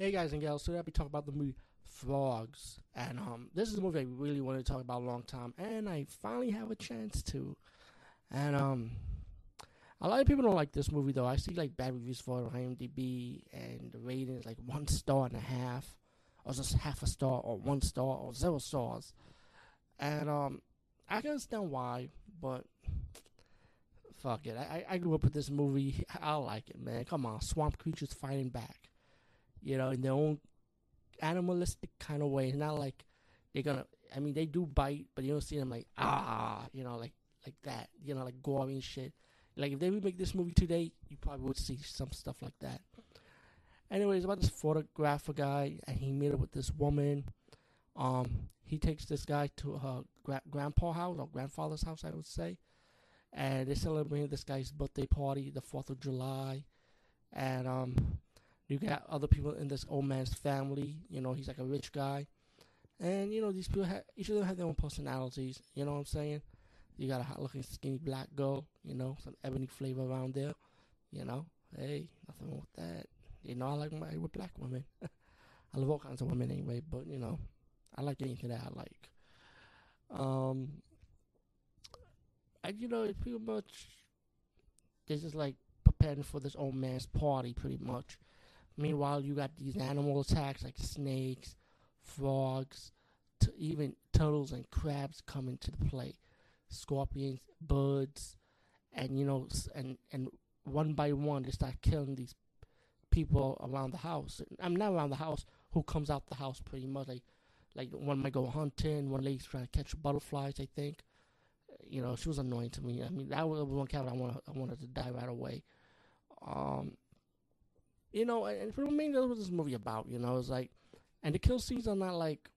Hey guys and gals, today I'll be talking about the movie Frogs. And um, this is a movie I really wanted to talk about a long time, and I finally have a chance to. And um, a lot of people don't like this movie though. I see like bad reviews for it on IMDb, and the rating is like one star and a half, or just half a star, or one star, or zero stars. And um, I can understand why, but fuck it. I I grew up with this movie. I like it, man. Come on, swamp creatures fighting back you know, in their own animalistic kind of way. It's not like they're gonna. I mean, they do bite, but you don't see them like ah, you know, like like that, you know, like gory shit. Like if they remake this movie today, you probably would see some stuff like that. Anyways, about this photographer guy, and he met up with this woman. Um, he takes this guy to her gra- grandpa house or grandfather's house, I would say, and they celebrate this guy's birthday party, the Fourth of July, and um, you got other people in this old man's family. You know, he's like a rich guy. And, you know, these people, have, each of them have their own personalities. You know what I'm saying? You got a hot looking skinny black girl, you know, some ebony flavor around there. You know, hey, nothing wrong with that. You know, I like my with black women. I love all kinds of women anyway, but, you know, I like anything that I like. Um, and, you know, it's pretty much, they're just like preparing for this old man's party, pretty much Meanwhile, you got these animal attacks like snakes, frogs, t- even turtles and crabs come into the play. Scorpions, birds, and you know, and and one by one they start killing these people around the house. I'm not around the house. Who comes out the house pretty much like like one might go hunting. One lady's trying to catch butterflies. I think. You know, she was annoying to me. I mean, that was one cat I wanted I wanted to die right away. Um, you know, and for me, that's what this movie about. You know, it's like, and the kill scenes are not like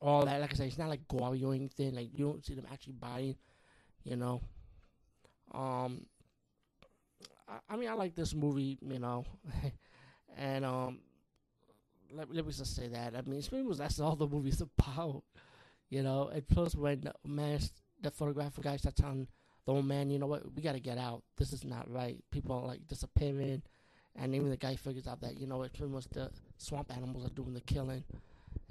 all that. Like I said, it's not like gory or anything. Like you don't see them actually biting. You know, um, I, I mean, I like this movie. You know, and um, let, let me just say that. I mean, it's pretty much that's all the movie's about. You know, and plus when the man, the photographer guy starts telling the old man, you know what, we got to get out. This is not right. People are like disappearing and even the guy figures out that you know it's pretty much the swamp animals are doing the killing,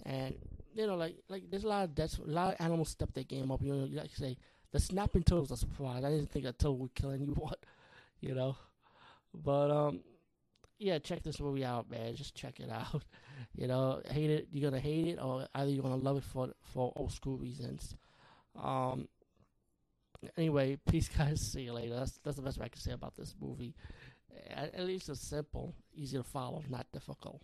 and you know like like there's a lot of deaths, a lot of animals step their game up. You know, like you say the snapping turtles are surprised. I didn't think a turtle would kill anyone, you know, but um. Yeah, check this movie out, man. Just check it out. You know, hate it, you're gonna hate it, or either you're gonna love it for for old school reasons. Um, anyway, peace, guys. See you later. That's that's the best I can say about this movie. At, least it's simple, easy to follow, not difficult.